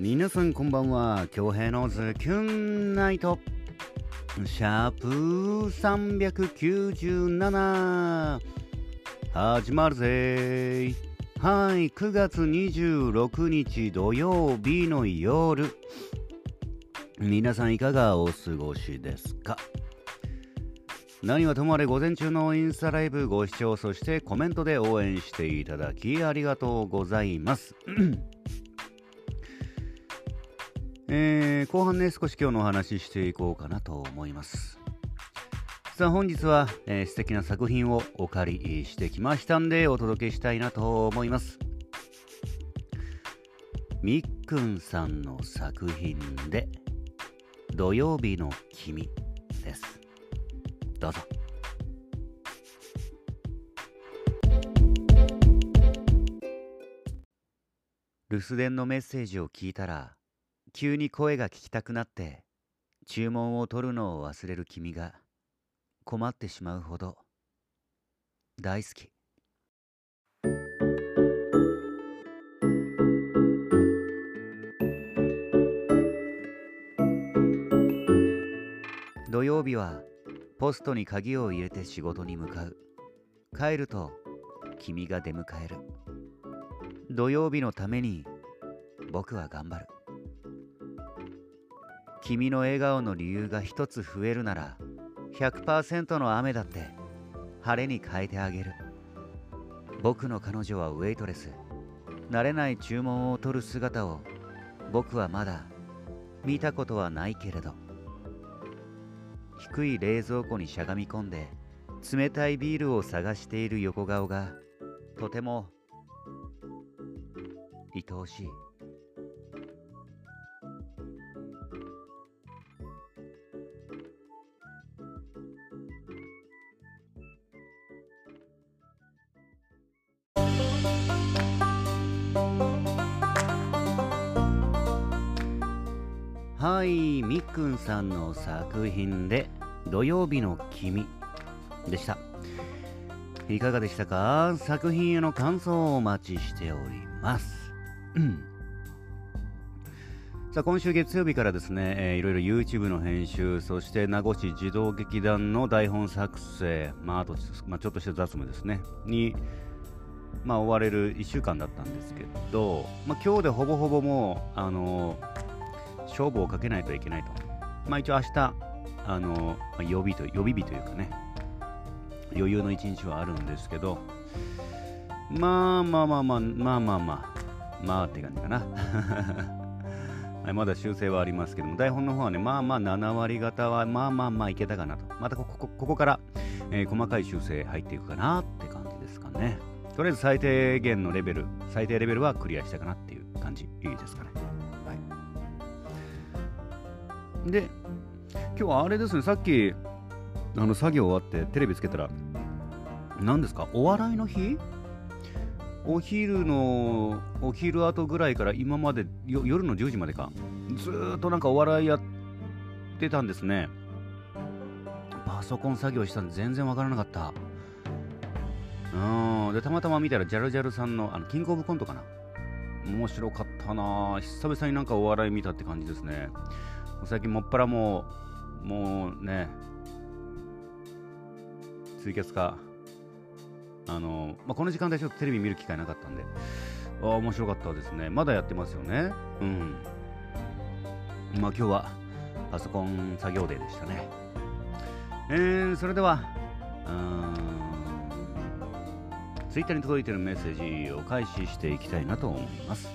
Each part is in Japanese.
皆さんこんばんは。京平のズキュンナイト。シャープ397始まるぜ。はい9月26日土曜日の夜皆さんいかがお過ごしですか？何はともあれ午前中のインスタライブご視聴そしてコメントで応援していただきありがとうございます。えー、後半ね少し今日のお話ししていこうかなと思います。さあ本日は、えー、素敵な作品をお借りしてきましたんでお届けしたいなと思います。みっくんさんの作品で土曜日の君です。どうぞ。留守電のメッセージを聞いたら急に声が聞きたくなって注文を取るのを忘れる君が困ってしまうほど大好き。土曜日はポストに鍵を入れて仕事に向かう。帰ると君が出迎える。土曜日のために僕は頑張る。君の笑顔の理由が一つ増えるなら100%の雨だって晴れに変えてあげる。僕の彼女はウェイトレス。慣れない注文を取る姿を僕はまだ見たことはないけれど。低い冷蔵庫にしゃがみ込んで冷たいビールを探している横顔がとても愛おしい。はいみっくんさんの作品で「土曜日の君」でした。いかがでしたか？作品への感想をお待ちしております。さあ今週月曜日からですね、えー、いろいろ YouTube の編集そして名護市児童劇団の台本作成まああと、まあ、ちょっとした雑務ですね。にまあ追われる1週間だったんですけど、まあ、今日でほぼほぼもうあのー勝負をかけないといけないと。まあ一応明日、あの、予備と、予備日というかね、余裕の一日はあるんですけど、まあまあまあまあ、まあまあまあ、まあって感じかな。はい、まだ修正はありますけども、台本の方はね、まあまあ7割方は、まあまあまあいけたかなと。またここここから、えー、細かい修正入っていくかなって感じですかね。とりあえず最低限のレベル、最低レベルはクリアしたかなっていう感じ、ですかね。で、今日はあれですね、さっき、あの作業終わってテレビつけたら、何ですか、お笑いの日？お昼の、お昼後ぐらいから今まで、夜の10時までか、ずっとなんかお笑いやってたんですね。パソコン作業したんで全然わからなかった。うん。で、たまたま見たら、ジャルジャルさんの、あの、キングオブコントかな。面白かったな久々になんかお笑い見たって感じですね。最近もっぱらもう、もうね、ツイキャスか、あの、まあ、この時間でちょっとテレビ見る機会なかったんで、ああ、面白かったですね。まだやってますよね。うん。まあ今日はパソコン作業デーでしたね。えー、それでは、うん、ツイッターに届いているメッセージを開始していきたいなと思います。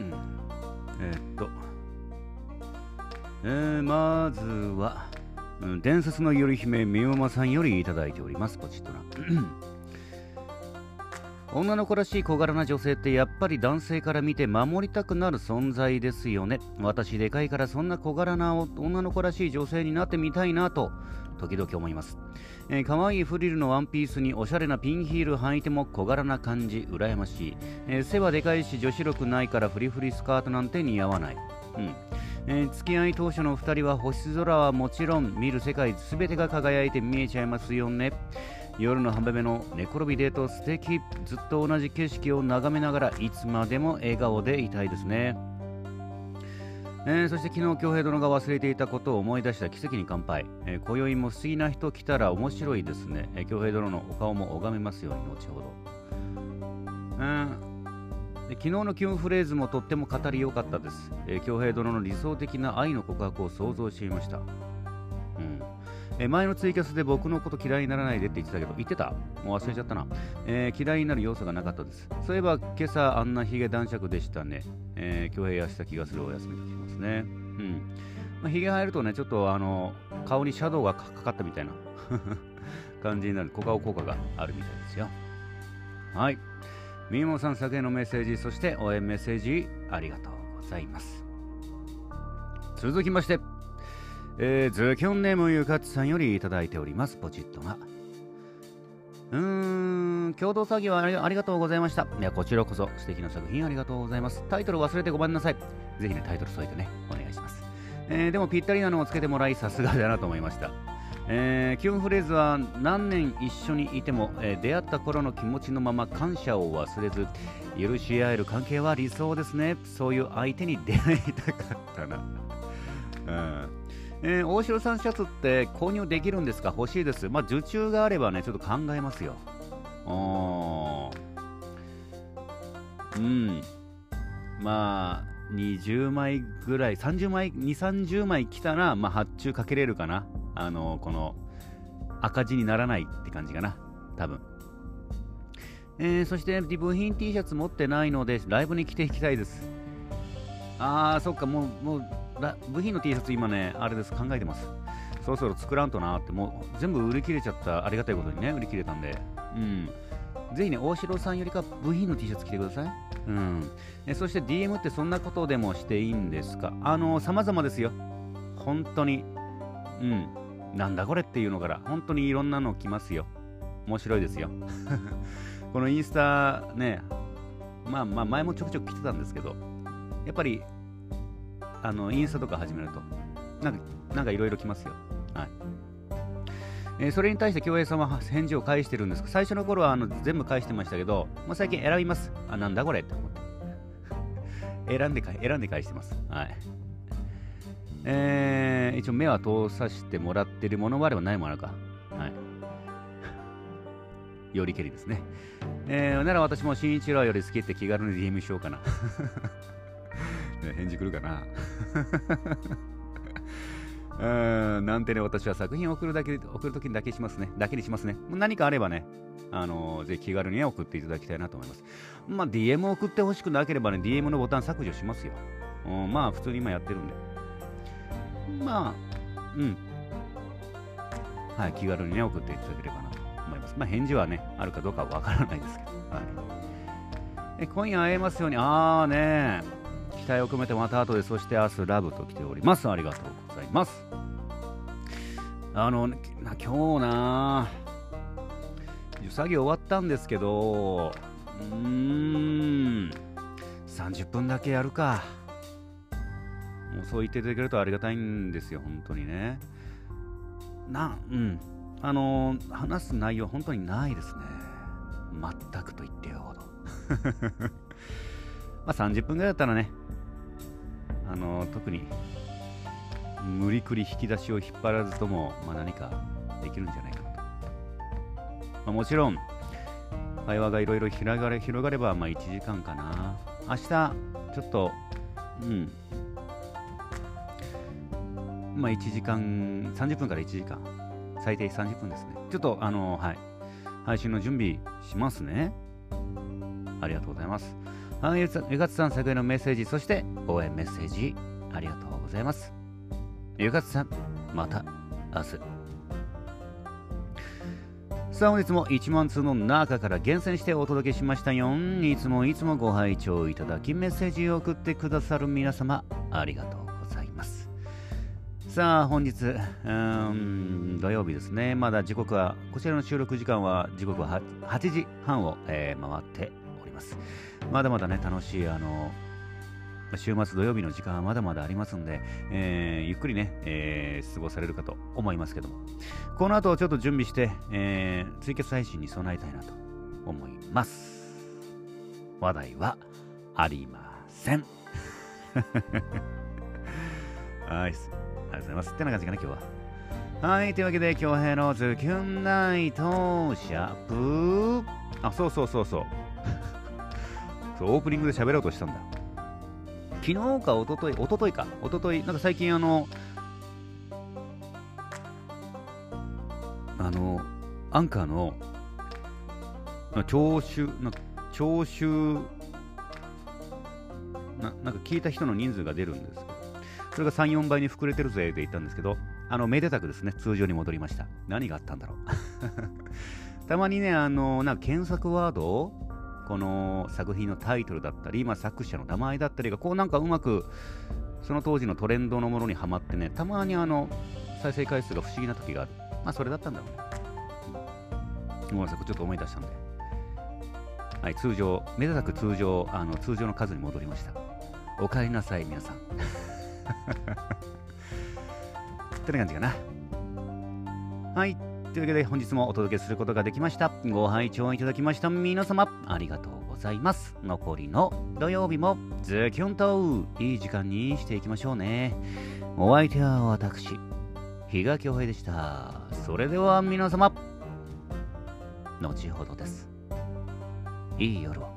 うんうんえー、っと、えー、まずは、うん、伝説の頼姫みおまさんよりいただいております、ポチッとな。女の子らしい小柄な女性ってやっぱり男性から見て守りたくなる存在ですよね。私でかいからそんな小柄な女の子らしい女性になってみたいなと時々思います。えー、可愛いフリルのワンピースにおしゃれなピンヒール履いても小柄な感じ、羨ましい。えー、背はでかいし女子力ないからフリフリスカートなんて似合わない。うんえー、付き合い当初の2人は星空はもちろん見る世界全てが輝いて見えちゃいますよね。夜の半べの寝転びデート素敵ずっと同じ景色を眺めながらいつまでも笑顔でいたいですねえー、そして昨日、京平殿が忘れていたことを思い出した奇跡に乾杯。えー、今宵も不思議な人来たら面白いですね。えー、平殿のお顔も拝めますように、後ほど。うんで昨日のキュンフレーズもとっても語り良かったです。えー、平殿の理想的な愛の告白を想像していました。うんえ前のツイキャスで僕のこと嫌いにならないでって言ってたけど、言ってた？もう忘れちゃったな、えー、嫌いになる要素がなかったです。そういえば今朝あんなヒゲ男爵でしたね。えー、恭平やした気がするお休みときますね。うん。まあ、ヒゲ生えるとね、ちょっとあの、顔にシャドウがかかったみたいな 感じになる小顔効果があるみたいですよ。はい。みーもさん作へのメッセージ、そして応援メッセージありがとうございます。続きまして、えー、ズキョンネームゆかつさんよりいただいております、ポチッとな。うーん、共同作業ありありがとうございました。いや、こちらこそ素敵な作品ありがとうございます。タイトル忘れてごめんなさい。ぜひね、タイトル添えてね、お願いします。えー、でもぴったりなのをつけてもらい、さすがだなと思いました。えー、キュンフレーズは何年一緒にいても、えー、出会った頃の気持ちのまま感謝を忘れず許し合える関係は理想ですねそういう相手に出会いたかったな、うんえー、大城さんシャツって購入できるんですか？欲しいです。まあ、受注があればね、ちょっと考えますよ。うん。まあ、20枚ぐらい、30枚、2、30枚来たら、まあ、発注かけれるかな。あの、この、赤字にならないって感じかな。多分。えー、そして、部品 T シャツ持ってないので、ライブに来ていきたいです。あー、そっか、もう、もう、部品の T シャツ今ね、あれです、考えてます。そろそろ作らんとなって、もう全部売り切れちゃった、ありがたいことにね、売り切れたんで、うん。ぜひね、大城さんよりか部品の T シャツ着てください。うん。えそして DM ってそんなことでもしていいんですか？あの、様々ですよ。本当に。うん。なんだこれっていうのから、本当にいろんなの来ますよ。面白いですよ。このインスタね、まあまあ前もちょくちょく来てたんですけど、やっぱりあのインスタとか始めると、なんか、いろいろ来ますよ。はい。えー、それに対して京平さんは返事を返してるんです最初の頃はあの全部返してましたけど、まあ、最近選びます。あ、なんだこれって思って。選んで選んで返してます。はい。えー、一応目は通させてもらってるものもあればないものか。はい。よりけりですね。えー、なら私も新一郎より好きって気軽に DM しようかな。返事来るかな うん、なんてね、私は作品を送るだけ、送るときにだけしますね。だけにしますね。何かあればね、あのー、ぜひ気軽に、送っていただきたいなと思います。まあ、DM を送ってほしくなければね、DM のボタン削除しますよ。うん、まあ、普通に今やってるんで。まあ、うん。はい、気軽にね、送っていただければなと思います。まあ、返事はね、あるかどうかはわからないですけど。はい。え今夜会えますように、あーね期待を込めてまた後で、そして明日ラブと来ております。ありがとうございます。あの、な今日な作業終わったんですけど、うーん、30分だけやるか。もうそう言っていただけるとありがたいんですよ、本当にね。な、うん。あの話す内容本当にないですね。全くと言ってよほど。まあ30分ぐらいだったらね、あの特に無理くり引き出しを引っ張らずとも、まあ、何かできるんじゃないかなと。まあ、もちろん、会話がいろいろ広がれ広がれば、まあ、1時間かな。明日、ちょっと、うん。まあ、1時間、30分から1時間。最低30分ですね。ちょっと、あの、はい。配信の準備しますね。ありがとうございます。あゆかつさん作へのメッセージ、そして応援メッセージ、ありがとうございます。ゆかつさん、また明日。さあ本日も1万通の中から厳選してお届けしましたよ。いつもいつもご拝聴いただきメッセージを送ってくださる皆様ありがとうございます。さあ本日、うん土曜日ですね。まだ時刻は、こちらの収録時間は時刻は 8, 時半を、えー、回っております。まだまだね、楽しい、あの、週末土曜日の時間はまだまだありますんで、えー、ゆっくりね、えー、過ごされるかと思いますけども、この後ちょっと準備して、えー、ツイキャス配信に備えたいなと思います。話題はありません。はい、ありがとうございます。ってな感じかな、今日は。はい、というわけで、京平のズキュンナイトシャープあ、そうそうそうそう。そうオープニングで喋ろうとしたんだ。昨日か一昨日一昨日か一昨日なんか最近あのあのアンカーの聴取な聴取ななんか聞いた人の人数が出るんですけどそれが3、4倍に膨れてるぜで言ったんですけど、あの、めでたくですね、通常に戻りました。何があったんだろう。たまにね、あの、なんか検索ワードこの作品のタイトルだったり、まあ、作者の名前だったりが、こうなんかうまく、その当時のトレンドのものにはまってね、たまにあの、再生回数が不思議な時がある。まあ、それだったんだろうね。ごめんなさい、ちょっと思い出したんで。はい、通常、めでたく通常、あの通常の数に戻りました。お帰りなさい、皆さん。ってな感じかな。はい。というわけで本日もお届けすることができました。ご拝聴いただきました皆様、ありがとうございます。残りの土曜日もズキュンといい時間にしていきましょうね。お相手は私、比嘉恭平でした。それでは皆様、後ほどです。いい夜を。